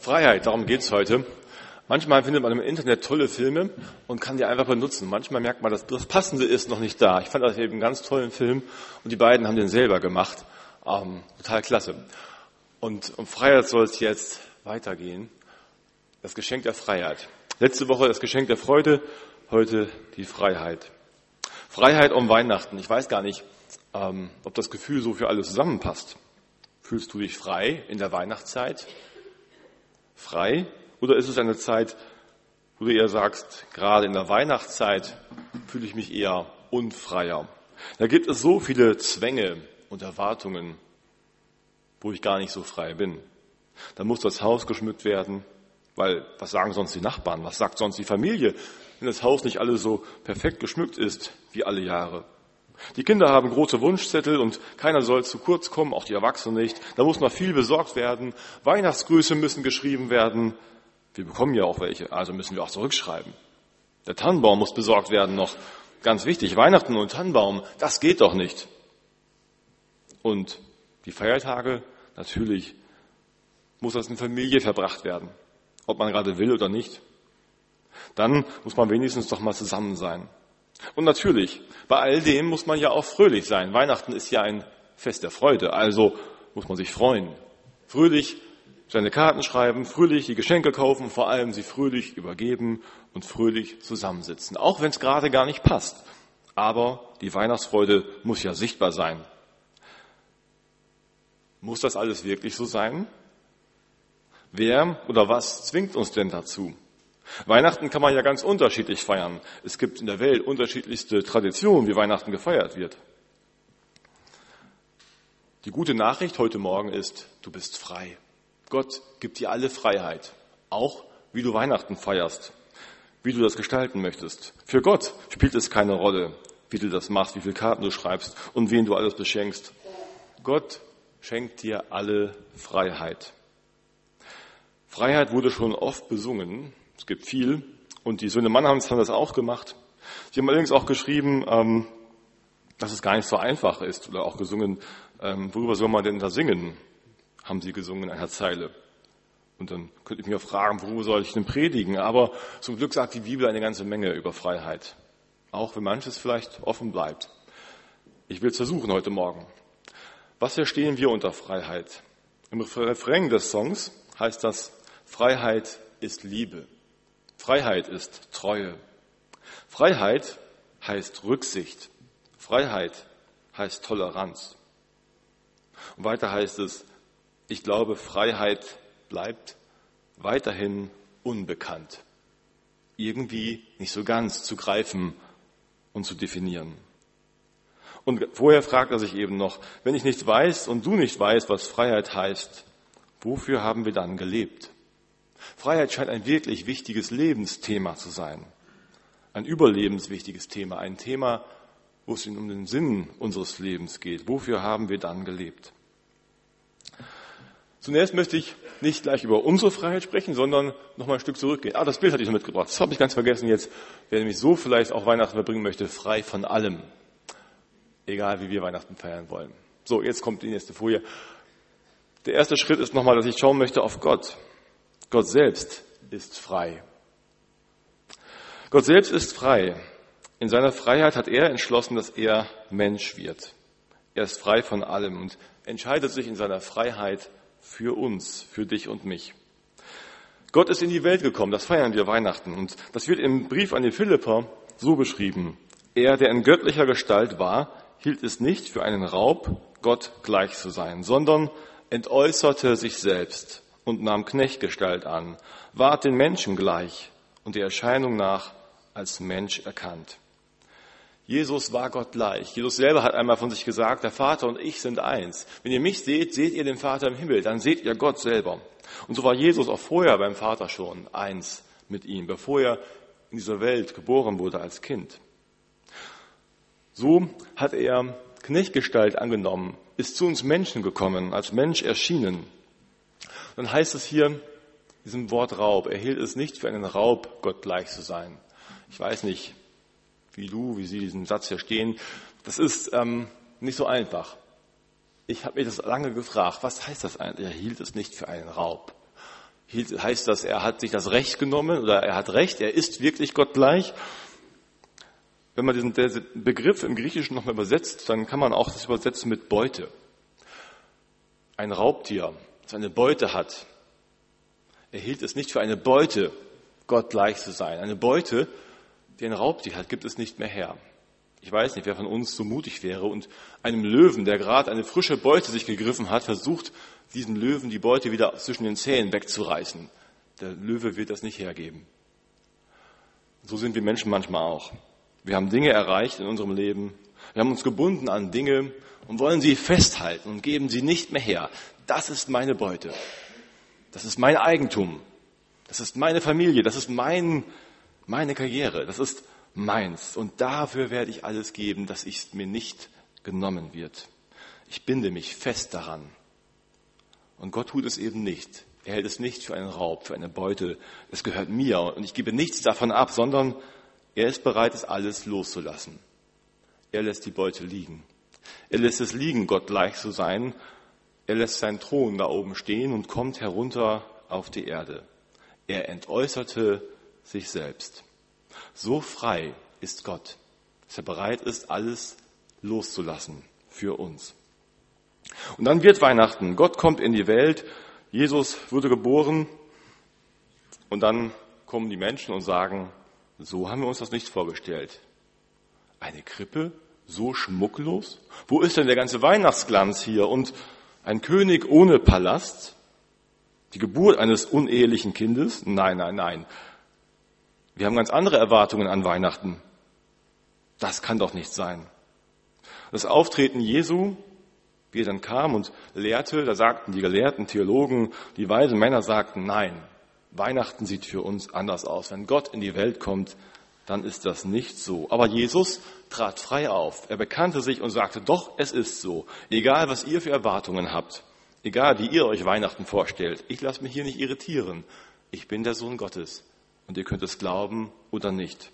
Freiheit, darum geht's heute. Manchmal findet man im Internet tolle Filme und kann die einfach benutzen. Manchmal merkt man, dass das Passende ist noch nicht da. Ich fand das eben einen ganz tollen Film und die beiden haben den selber gemacht. Ähm, total klasse. Und um Freiheit soll es jetzt weitergehen. Das Geschenk der Freiheit. Letzte Woche das Geschenk der Freude, heute die Freiheit. Freiheit um Weihnachten. Ich weiß gar nicht, ähm, ob das Gefühl so für alle zusammenpasst. Fühlst du dich frei in der Weihnachtszeit? Frei? Oder ist es eine Zeit, wo du eher sagst, gerade in der Weihnachtszeit fühle ich mich eher unfreier? Da gibt es so viele Zwänge und Erwartungen, wo ich gar nicht so frei bin. Da muss das Haus geschmückt werden, weil was sagen sonst die Nachbarn? Was sagt sonst die Familie, wenn das Haus nicht alles so perfekt geschmückt ist wie alle Jahre? Die Kinder haben große Wunschzettel und keiner soll zu kurz kommen, auch die Erwachsenen nicht. Da muss noch viel besorgt werden. Weihnachtsgrüße müssen geschrieben werden. Wir bekommen ja auch welche, also müssen wir auch zurückschreiben. Der Tannenbaum muss besorgt werden noch. Ganz wichtig, Weihnachten und Tannenbaum, das geht doch nicht. Und die Feiertage, natürlich muss das in Familie verbracht werden, ob man gerade will oder nicht. Dann muss man wenigstens doch mal zusammen sein. Und natürlich, bei all dem muss man ja auch fröhlich sein. Weihnachten ist ja ein Fest der Freude, also muss man sich freuen. Fröhlich seine Karten schreiben, fröhlich die Geschenke kaufen, vor allem sie fröhlich übergeben und fröhlich zusammensitzen. Auch wenn es gerade gar nicht passt. Aber die Weihnachtsfreude muss ja sichtbar sein. Muss das alles wirklich so sein? Wer oder was zwingt uns denn dazu? Weihnachten kann man ja ganz unterschiedlich feiern. Es gibt in der Welt unterschiedlichste Traditionen, wie Weihnachten gefeiert wird. Die gute Nachricht heute Morgen ist, du bist frei. Gott gibt dir alle Freiheit, auch wie du Weihnachten feierst, wie du das gestalten möchtest. Für Gott spielt es keine Rolle, wie du das machst, wie viele Karten du schreibst und wen du alles beschenkst. Gott schenkt dir alle Freiheit. Freiheit wurde schon oft besungen es gibt viel. Und die Söhne Mannheims haben das auch gemacht. Sie haben allerdings auch geschrieben, ähm, dass es gar nicht so einfach ist. Oder auch gesungen, ähm, worüber soll man denn da singen? Haben sie gesungen in einer Zeile. Und dann könnte ich mir fragen, worüber soll ich denn predigen? Aber zum Glück sagt die Bibel eine ganze Menge über Freiheit. Auch wenn manches vielleicht offen bleibt. Ich will es versuchen heute Morgen. Was verstehen wir unter Freiheit? Im Refrain des Songs heißt das, Freiheit ist Liebe. Freiheit ist Treue. Freiheit heißt Rücksicht. Freiheit heißt Toleranz. Und weiter heißt es, ich glaube, Freiheit bleibt weiterhin unbekannt. Irgendwie nicht so ganz zu greifen und zu definieren. Und vorher fragt er sich eben noch, wenn ich nicht weiß und du nicht weißt, was Freiheit heißt, wofür haben wir dann gelebt? Freiheit scheint ein wirklich wichtiges Lebensthema zu sein. Ein überlebenswichtiges Thema. Ein Thema, wo es um den Sinn unseres Lebens geht. Wofür haben wir dann gelebt? Zunächst möchte ich nicht gleich über unsere Freiheit sprechen, sondern noch mal ein Stück zurückgehen. Ah, das Bild hatte ich noch mitgebracht. Das habe ich ganz vergessen jetzt. Wer nämlich so vielleicht auch Weihnachten verbringen möchte, frei von allem. Egal, wie wir Weihnachten feiern wollen. So, jetzt kommt die nächste Folie. Der erste Schritt ist nochmal, dass ich schauen möchte auf Gott. Gott selbst ist frei. Gott selbst ist frei. In seiner Freiheit hat er entschlossen, dass er Mensch wird. Er ist frei von allem und entscheidet sich in seiner Freiheit für uns, für dich und mich. Gott ist in die Welt gekommen, das feiern wir Weihnachten. Und das wird im Brief an die Philipper so beschrieben. Er, der in göttlicher Gestalt war, hielt es nicht für einen Raub, Gott gleich zu sein, sondern entäußerte sich selbst und nahm Knechtgestalt an, ward den Menschen gleich und der Erscheinung nach als Mensch erkannt. Jesus war Gott gleich. Jesus selber hat einmal von sich gesagt, der Vater und ich sind eins. Wenn ihr mich seht, seht ihr den Vater im Himmel, dann seht ihr Gott selber. Und so war Jesus auch vorher beim Vater schon eins mit ihm, bevor er in dieser Welt geboren wurde als Kind. So hat er Knechtgestalt angenommen, ist zu uns Menschen gekommen, als Mensch erschienen dann heißt es hier, diesem Wort Raub, er hielt es nicht für einen Raub, Gott gleich zu sein. Ich weiß nicht, wie du, wie Sie diesen Satz hier stehen. Das ist ähm, nicht so einfach. Ich habe mir das lange gefragt, was heißt das eigentlich? Er hielt es nicht für einen Raub. heißt das, er hat sich das Recht genommen oder er hat Recht, er ist wirklich Gott gleich. Wenn man diesen Begriff im Griechischen nochmal übersetzt, dann kann man auch das übersetzen mit Beute. Ein Raubtier, das eine Beute hat, er hielt es nicht für eine Beute, Gott gleich zu sein. Eine Beute, die ein Raubtier hat, gibt es nicht mehr her. Ich weiß nicht, wer von uns so mutig wäre und einem Löwen, der gerade eine frische Beute sich gegriffen hat, versucht, diesem Löwen die Beute wieder zwischen den Zähnen wegzureißen. Der Löwe wird das nicht hergeben. So sind wir Menschen manchmal auch. Wir haben Dinge erreicht in unserem Leben. Wir haben uns gebunden an Dinge und wollen sie festhalten und geben sie nicht mehr her. Das ist meine Beute. Das ist mein Eigentum. Das ist meine Familie. Das ist mein, meine Karriere. Das ist meins. Und dafür werde ich alles geben, dass es mir nicht genommen wird. Ich binde mich fest daran. Und Gott tut es eben nicht. Er hält es nicht für einen Raub, für eine Beute. Es gehört mir und ich gebe nichts davon ab, sondern er ist bereit, es alles loszulassen. Er lässt die Beute liegen. Er lässt es liegen, Gott gleich zu sein. Er lässt seinen Thron da oben stehen und kommt herunter auf die Erde. Er entäußerte sich selbst. So frei ist Gott, dass er bereit ist, alles loszulassen für uns. Und dann wird Weihnachten. Gott kommt in die Welt. Jesus wurde geboren. Und dann kommen die Menschen und sagen, so haben wir uns das nicht vorgestellt. Eine Krippe? So schmucklos? Wo ist denn der ganze Weihnachtsglanz hier? Und ein König ohne Palast? Die Geburt eines unehelichen Kindes? Nein, nein, nein. Wir haben ganz andere Erwartungen an Weihnachten. Das kann doch nicht sein. Das Auftreten Jesu, wie er dann kam und lehrte, da sagten die gelehrten Theologen, die weisen Männer sagten, nein, Weihnachten sieht für uns anders aus. Wenn Gott in die Welt kommt, dann ist das nicht so. Aber Jesus trat frei auf. Er bekannte sich und sagte, doch, es ist so. Egal, was ihr für Erwartungen habt, egal, wie ihr euch Weihnachten vorstellt, ich lasse mich hier nicht irritieren. Ich bin der Sohn Gottes und ihr könnt es glauben oder nicht.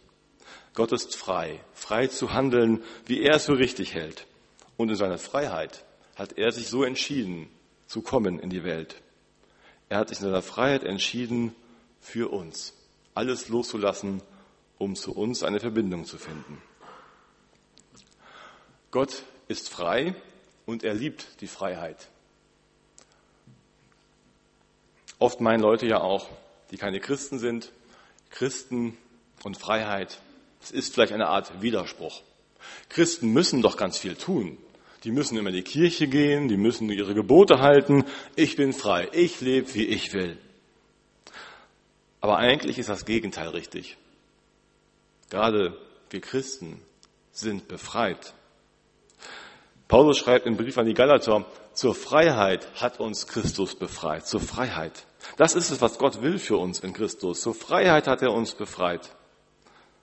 Gott ist frei, frei zu handeln, wie er es für richtig hält. Und in seiner Freiheit hat er sich so entschieden, zu kommen in die Welt. Er hat sich in seiner Freiheit entschieden, für uns alles loszulassen, um zu uns eine Verbindung zu finden. Gott ist frei und er liebt die Freiheit. Oft meinen Leute ja auch, die keine Christen sind, Christen und Freiheit, es ist vielleicht eine Art Widerspruch. Christen müssen doch ganz viel tun. Die müssen immer in die Kirche gehen, die müssen ihre Gebote halten. Ich bin frei, ich lebe, wie ich will. Aber eigentlich ist das Gegenteil richtig. Gerade wir Christen sind befreit. Paulus schreibt im Brief an die Galater, zur Freiheit hat uns Christus befreit, zur Freiheit. Das ist es, was Gott will für uns in Christus. Zur Freiheit hat er uns befreit.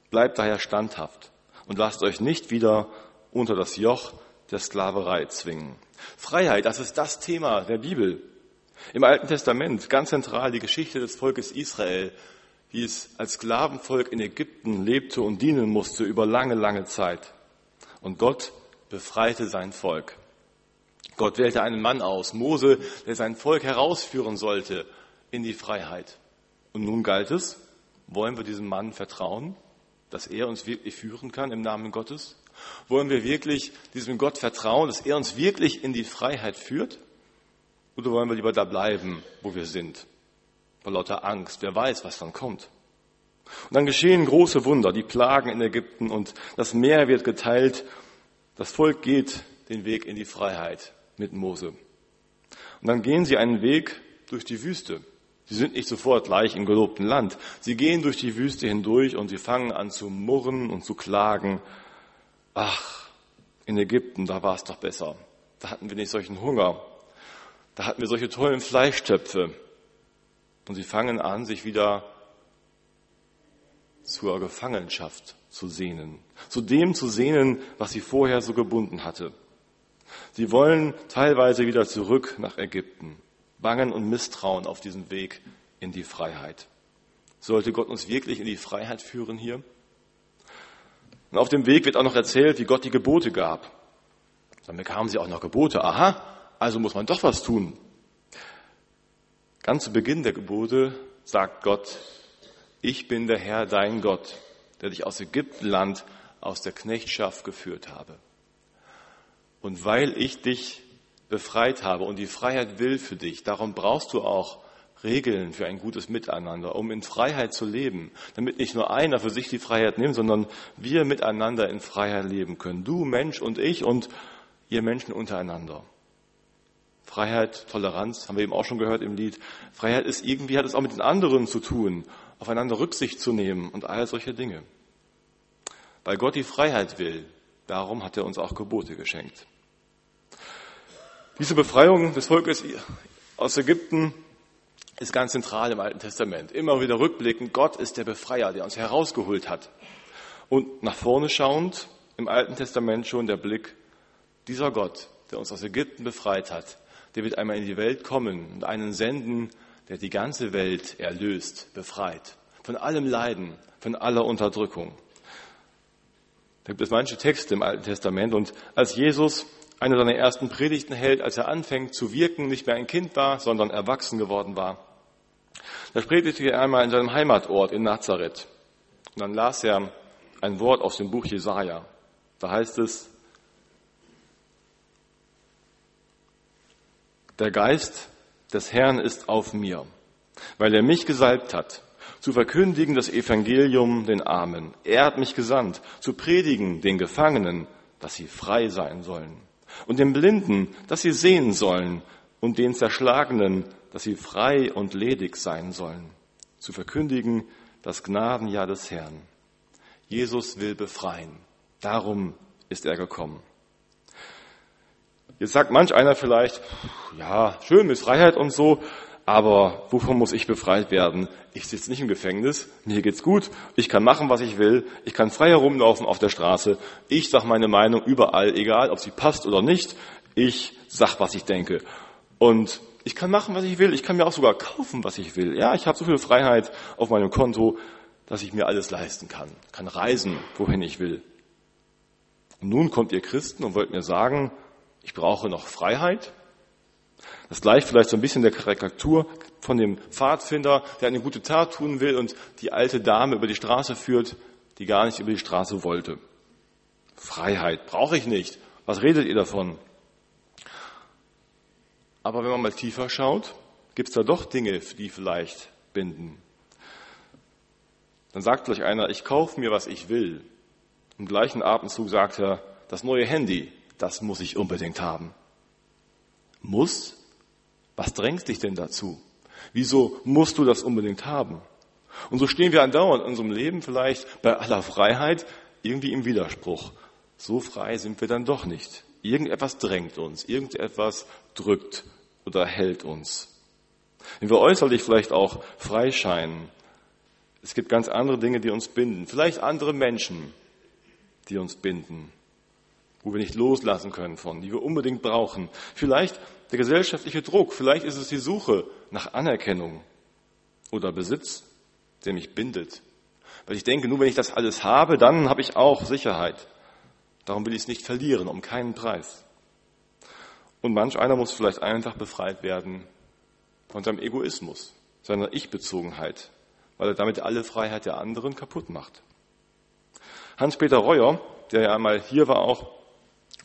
Bleibt daher standhaft und lasst euch nicht wieder unter das Joch der Sklaverei zwingen. Freiheit, das ist das Thema der Bibel. Im Alten Testament ganz zentral die Geschichte des Volkes Israel, wie es als Sklavenvolk in Ägypten lebte und dienen musste über lange, lange Zeit. Und Gott befreite sein Volk. Gott wählte einen Mann aus, Mose, der sein Volk herausführen sollte in die Freiheit. Und nun galt es, wollen wir diesem Mann vertrauen, dass er uns wirklich führen kann im Namen Gottes? Wollen wir wirklich diesem Gott vertrauen, dass er uns wirklich in die Freiheit führt? Oder wollen wir lieber da bleiben, wo wir sind? Vor lauter Angst, wer weiß, was dann kommt. Und dann geschehen große Wunder, die Plagen in Ägypten und das Meer wird geteilt. Das Volk geht den Weg in die Freiheit mit Mose. Und dann gehen sie einen Weg durch die Wüste. Sie sind nicht sofort gleich im gelobten Land. Sie gehen durch die Wüste hindurch und sie fangen an zu murren und zu klagen. Ach, in Ägypten, da war es doch besser. Da hatten wir nicht solchen Hunger. Da hatten wir solche tollen Fleischtöpfe. Und sie fangen an, sich wieder zur Gefangenschaft zu sehnen. Zu dem zu sehnen, was sie vorher so gebunden hatte. Sie wollen teilweise wieder zurück nach Ägypten. Bangen und Misstrauen auf diesem Weg in die Freiheit. Sollte Gott uns wirklich in die Freiheit führen hier? Und auf dem Weg wird auch noch erzählt, wie Gott die Gebote gab. Dann bekamen sie auch noch Gebote. Aha, also muss man doch was tun. Ganz zu Beginn der Gebote sagt Gott, ich bin der Herr, dein Gott, der dich aus Ägyptenland, aus der Knechtschaft geführt habe. Und weil ich dich befreit habe und die Freiheit will für dich, darum brauchst du auch Regeln für ein gutes Miteinander, um in Freiheit zu leben, damit nicht nur einer für sich die Freiheit nimmt, sondern wir miteinander in Freiheit leben können. Du Mensch und ich und ihr Menschen untereinander. Freiheit, Toleranz, haben wir eben auch schon gehört im Lied. Freiheit ist irgendwie, hat es auch mit den anderen zu tun, aufeinander Rücksicht zu nehmen und all solche Dinge. Weil Gott die Freiheit will, darum hat er uns auch Gebote geschenkt. Diese Befreiung des Volkes aus Ägypten ist ganz zentral im Alten Testament. Immer wieder rückblickend, Gott ist der Befreier, der uns herausgeholt hat. Und nach vorne schauend, im Alten Testament schon der Blick, dieser Gott, der uns aus Ägypten befreit hat, der wird einmal in die Welt kommen und einen senden, der die ganze Welt erlöst, befreit. Von allem Leiden, von aller Unterdrückung. Da gibt es manche Texte im Alten Testament und als Jesus eine seiner ersten Predigten hält, als er anfängt zu wirken, nicht mehr ein Kind war, sondern erwachsen geworden war, da predigte er einmal in seinem Heimatort in Nazareth. Und dann las er ein Wort aus dem Buch Jesaja. Da heißt es, der Geist des Herrn ist auf mir, weil er mich gesalbt hat, zu verkündigen das Evangelium den Armen. Er hat mich gesandt, zu predigen den Gefangenen, dass sie frei sein sollen. Und den Blinden, dass sie sehen sollen. Und den Zerschlagenen, dass sie frei und ledig sein sollen. Zu verkündigen das Gnadenjahr des Herrn. Jesus will befreien. Darum ist er gekommen. Jetzt sagt manch einer vielleicht, ja, schön mit Freiheit und so, aber wovon muss ich befreit werden? Ich sitze nicht im Gefängnis, mir geht's gut, ich kann machen, was ich will, ich kann frei herumlaufen auf der Straße, ich sag meine Meinung überall, egal ob sie passt oder nicht, ich sag, was ich denke. Und ich kann machen, was ich will, ich kann mir auch sogar kaufen, was ich will. Ja, ich habe so viel Freiheit auf meinem Konto, dass ich mir alles leisten kann, kann reisen, wohin ich will. Und nun kommt ihr Christen und wollt mir sagen, ich brauche noch Freiheit, das gleicht vielleicht so ein bisschen der Karikatur von dem Pfadfinder, der eine gute Tat tun will und die alte Dame über die Straße führt, die gar nicht über die Straße wollte. Freiheit brauche ich nicht. Was redet ihr davon? Aber wenn man mal tiefer schaut, gibt es da doch Dinge, die vielleicht binden. Dann sagt vielleicht einer, ich kaufe mir, was ich will. Im gleichen Atemzug sagt er, das neue Handy, das muss ich unbedingt haben. Muss? Was drängt dich denn dazu? Wieso musst du das unbedingt haben? Und so stehen wir andauernd in unserem Leben vielleicht bei aller Freiheit irgendwie im Widerspruch. So frei sind wir dann doch nicht. Irgendetwas drängt uns, irgendetwas drückt oder hält uns. Wenn wir äußerlich vielleicht auch frei scheinen, es gibt ganz andere Dinge, die uns binden. Vielleicht andere Menschen, die uns binden, wo wir nicht loslassen können von, die wir unbedingt brauchen. Vielleicht der gesellschaftliche Druck, vielleicht ist es die Suche nach Anerkennung oder Besitz, der mich bindet. Weil ich denke, nur wenn ich das alles habe, dann habe ich auch Sicherheit. Darum will ich es nicht verlieren, um keinen Preis. Und manch einer muss vielleicht einfach befreit werden von seinem Egoismus, seiner Ich-Bezogenheit, weil er damit alle Freiheit der anderen kaputt macht. Hans-Peter Reuer, der ja einmal hier war, auch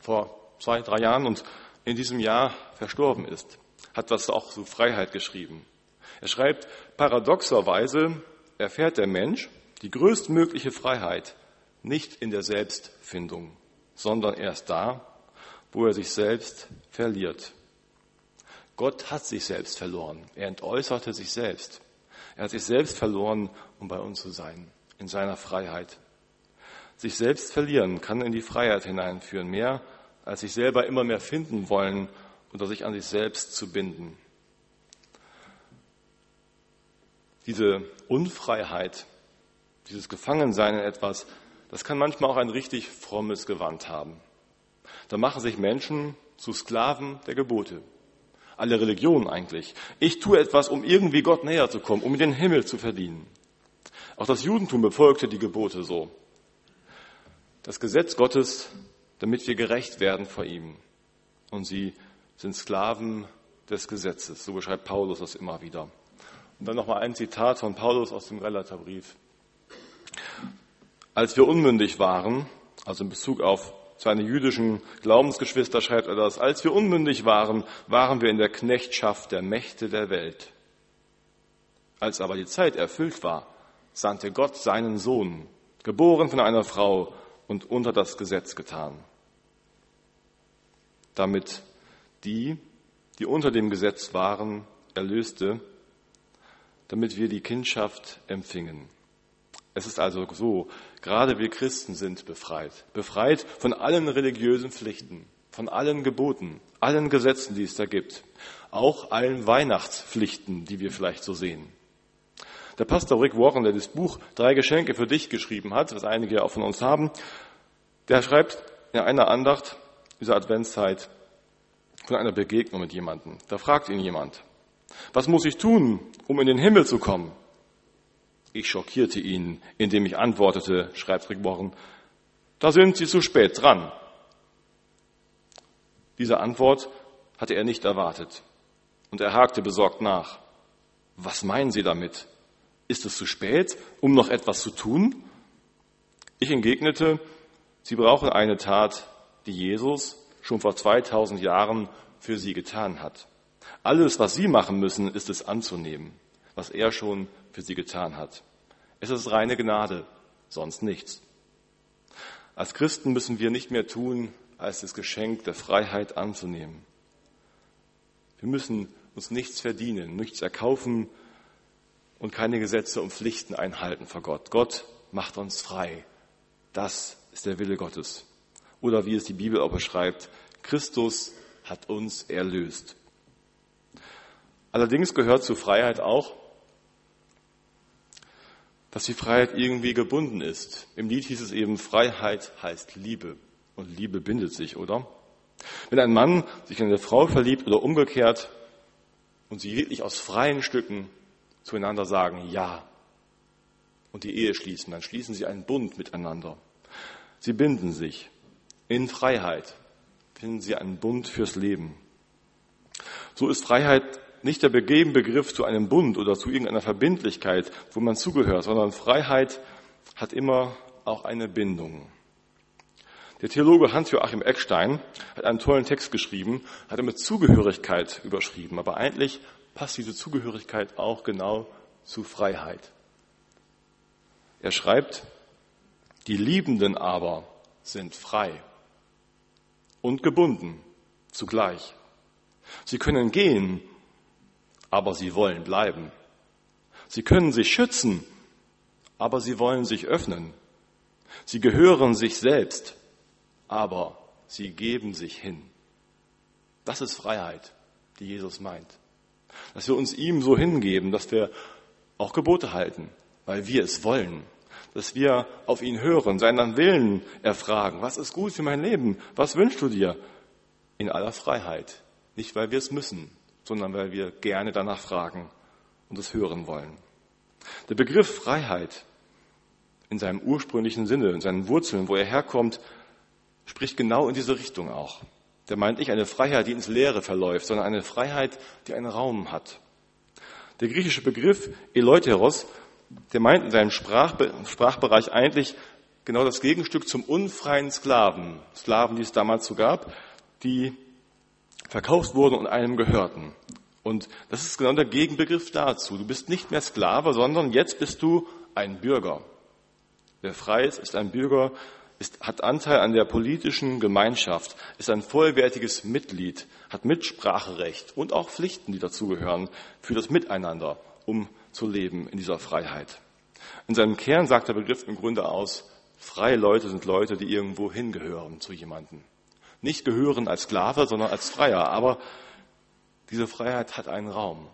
vor zwei, drei Jahren und in diesem Jahr verstorben ist, hat das auch zu Freiheit geschrieben. Er schreibt, paradoxerweise erfährt der Mensch die größtmögliche Freiheit nicht in der Selbstfindung, sondern erst da, wo er sich selbst verliert. Gott hat sich selbst verloren. Er entäußerte sich selbst. Er hat sich selbst verloren, um bei uns zu sein, in seiner Freiheit. Sich selbst verlieren kann in die Freiheit hineinführen, mehr als sich selber immer mehr finden wollen oder sich an sich selbst zu binden. Diese Unfreiheit, dieses Gefangensein in etwas, das kann manchmal auch ein richtig frommes Gewand haben. Da machen sich Menschen zu Sklaven der Gebote. Alle Religionen eigentlich. Ich tue etwas, um irgendwie Gott näher zu kommen, um den Himmel zu verdienen. Auch das Judentum befolgte die Gebote so. Das Gesetz Gottes damit wir gerecht werden vor ihm. Und sie sind Sklaven des Gesetzes. So beschreibt Paulus das immer wieder. Und dann nochmal ein Zitat von Paulus aus dem Galaterbrief. Als wir unmündig waren, also in Bezug auf seine jüdischen Glaubensgeschwister schreibt er das, als wir unmündig waren, waren wir in der Knechtschaft der Mächte der Welt. Als aber die Zeit erfüllt war, sandte Gott seinen Sohn, geboren von einer Frau und unter das Gesetz getan, damit die, die unter dem Gesetz waren, erlöste, damit wir die Kindschaft empfingen. Es ist also so, gerade wir Christen sind befreit. Befreit von allen religiösen Pflichten, von allen Geboten, allen Gesetzen, die es da gibt. Auch allen Weihnachtspflichten, die wir vielleicht so sehen. Der Pastor Rick Warren, der das Buch Drei Geschenke für dich geschrieben hat, was einige auch von uns haben, der schreibt in einer Andacht dieser Adventszeit von einer Begegnung mit jemandem. Da fragt ihn jemand, was muss ich tun, um in den Himmel zu kommen? Ich schockierte ihn, indem ich antwortete, schreibt Rick Warren, da sind Sie zu spät dran. Diese Antwort hatte er nicht erwartet und er hakte besorgt nach. Was meinen Sie damit? Ist es zu spät, um noch etwas zu tun? Ich entgegnete, Sie brauchen eine Tat, die Jesus schon vor 2000 Jahren für Sie getan hat. Alles, was Sie machen müssen, ist es anzunehmen, was er schon für Sie getan hat. Es ist reine Gnade, sonst nichts. Als Christen müssen wir nicht mehr tun, als das Geschenk der Freiheit anzunehmen. Wir müssen uns nichts verdienen, nichts erkaufen, und keine Gesetze und Pflichten einhalten vor Gott. Gott macht uns frei. Das ist der Wille Gottes. Oder wie es die Bibel auch beschreibt, Christus hat uns erlöst. Allerdings gehört zur Freiheit auch, dass die Freiheit irgendwie gebunden ist. Im Lied hieß es eben, Freiheit heißt Liebe. Und Liebe bindet sich, oder? Wenn ein Mann sich in eine Frau verliebt oder umgekehrt und sie wirklich aus freien Stücken zueinander sagen Ja und die Ehe schließen, dann schließen sie einen Bund miteinander. Sie binden sich. In Freiheit finden sie einen Bund fürs Leben. So ist Freiheit nicht der Begriff zu einem Bund oder zu irgendeiner Verbindlichkeit, wo man zugehört, sondern Freiheit hat immer auch eine Bindung. Der Theologe Hans-Joachim Eckstein hat einen tollen Text geschrieben, hat er mit Zugehörigkeit überschrieben, aber eigentlich passt diese Zugehörigkeit auch genau zu Freiheit. Er schreibt, die Liebenden aber sind frei und gebunden zugleich. Sie können gehen, aber sie wollen bleiben. Sie können sich schützen, aber sie wollen sich öffnen. Sie gehören sich selbst, aber sie geben sich hin. Das ist Freiheit, die Jesus meint dass wir uns ihm so hingeben, dass wir auch Gebote halten, weil wir es wollen, dass wir auf ihn hören, seinen Willen erfragen. Was ist gut für mein Leben? Was wünschst du dir? In aller Freiheit. Nicht, weil wir es müssen, sondern weil wir gerne danach fragen und es hören wollen. Der Begriff Freiheit in seinem ursprünglichen Sinne, in seinen Wurzeln, wo er herkommt, spricht genau in diese Richtung auch der meint nicht eine Freiheit, die ins Leere verläuft, sondern eine Freiheit, die einen Raum hat. Der griechische Begriff Eleuteros, der meint in seinem Sprachbe Sprachbereich eigentlich genau das Gegenstück zum unfreien Sklaven. Sklaven, die es damals so gab, die verkauft wurden und einem gehörten. Und das ist genau der Gegenbegriff dazu. Du bist nicht mehr Sklave, sondern jetzt bist du ein Bürger. Wer frei ist, ist ein Bürger ist, hat Anteil an der politischen Gemeinschaft, ist ein vollwertiges Mitglied, hat Mitspracherecht und auch Pflichten, die dazugehören, für das Miteinander, um zu leben in dieser Freiheit. In seinem Kern sagt der Begriff im Grunde aus, freie Leute sind Leute, die irgendwo hingehören zu jemandem. Nicht gehören als Sklave, sondern als Freier, aber diese Freiheit hat einen Raum.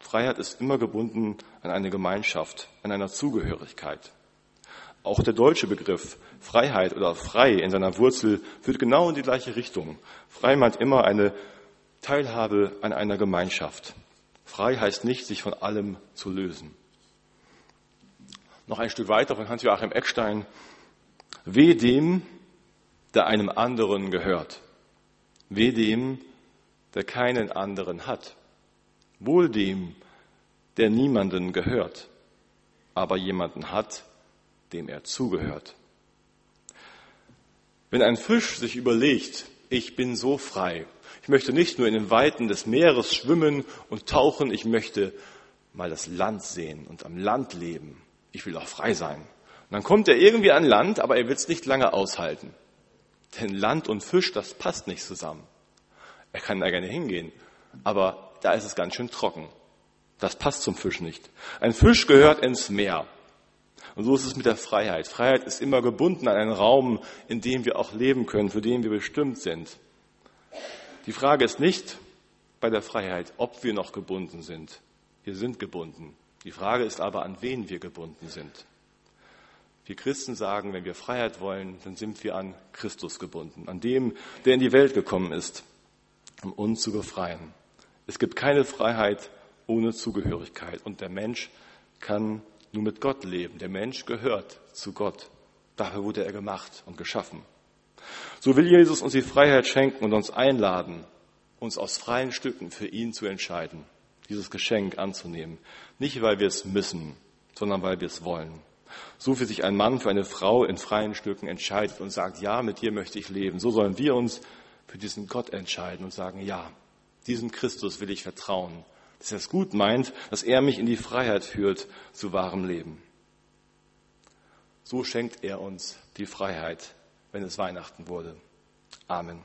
Freiheit ist immer gebunden an eine Gemeinschaft, an einer Zugehörigkeit. Auch der deutsche Begriff Freiheit oder frei in seiner Wurzel führt genau in die gleiche Richtung. Frei meint immer eine Teilhabe an einer Gemeinschaft. Frei heißt nicht, sich von allem zu lösen. Noch ein Stück weiter von Hans-Joachim Eckstein. Weh dem, der einem anderen gehört. Weh dem, der keinen anderen hat. Wohl dem, der niemanden gehört, aber jemanden hat, dem er zugehört. Wenn ein Fisch sich überlegt, ich bin so frei, ich möchte nicht nur in den Weiten des Meeres schwimmen und tauchen, ich möchte mal das Land sehen und am Land leben. Ich will auch frei sein. Und dann kommt er irgendwie an Land, aber er wird es nicht lange aushalten. Denn Land und Fisch, das passt nicht zusammen. Er kann da gerne hingehen, aber da ist es ganz schön trocken. Das passt zum Fisch nicht. Ein Fisch gehört ins Meer. Und so ist es mit der Freiheit. Freiheit ist immer gebunden an einen Raum, in dem wir auch leben können, für den wir bestimmt sind. Die Frage ist nicht bei der Freiheit, ob wir noch gebunden sind. Wir sind gebunden. Die Frage ist aber, an wen wir gebunden sind. Wir Christen sagen, wenn wir Freiheit wollen, dann sind wir an Christus gebunden, an dem, der in die Welt gekommen ist, um uns zu befreien. Es gibt keine Freiheit ohne Zugehörigkeit und der Mensch kann nur mit Gott leben. Der Mensch gehört zu Gott. Dafür wurde er gemacht und geschaffen. So will Jesus uns die Freiheit schenken und uns einladen, uns aus freien Stücken für ihn zu entscheiden, dieses Geschenk anzunehmen. Nicht, weil wir es müssen, sondern weil wir es wollen. So wie sich ein Mann für eine Frau in freien Stücken entscheidet und sagt, ja, mit dir möchte ich leben, so sollen wir uns für diesen Gott entscheiden und sagen, ja, diesem Christus will ich vertrauen, dass er es gut meint, dass er mich in die Freiheit führt zu wahrem Leben. So schenkt er uns die Freiheit, wenn es Weihnachten wurde. Amen.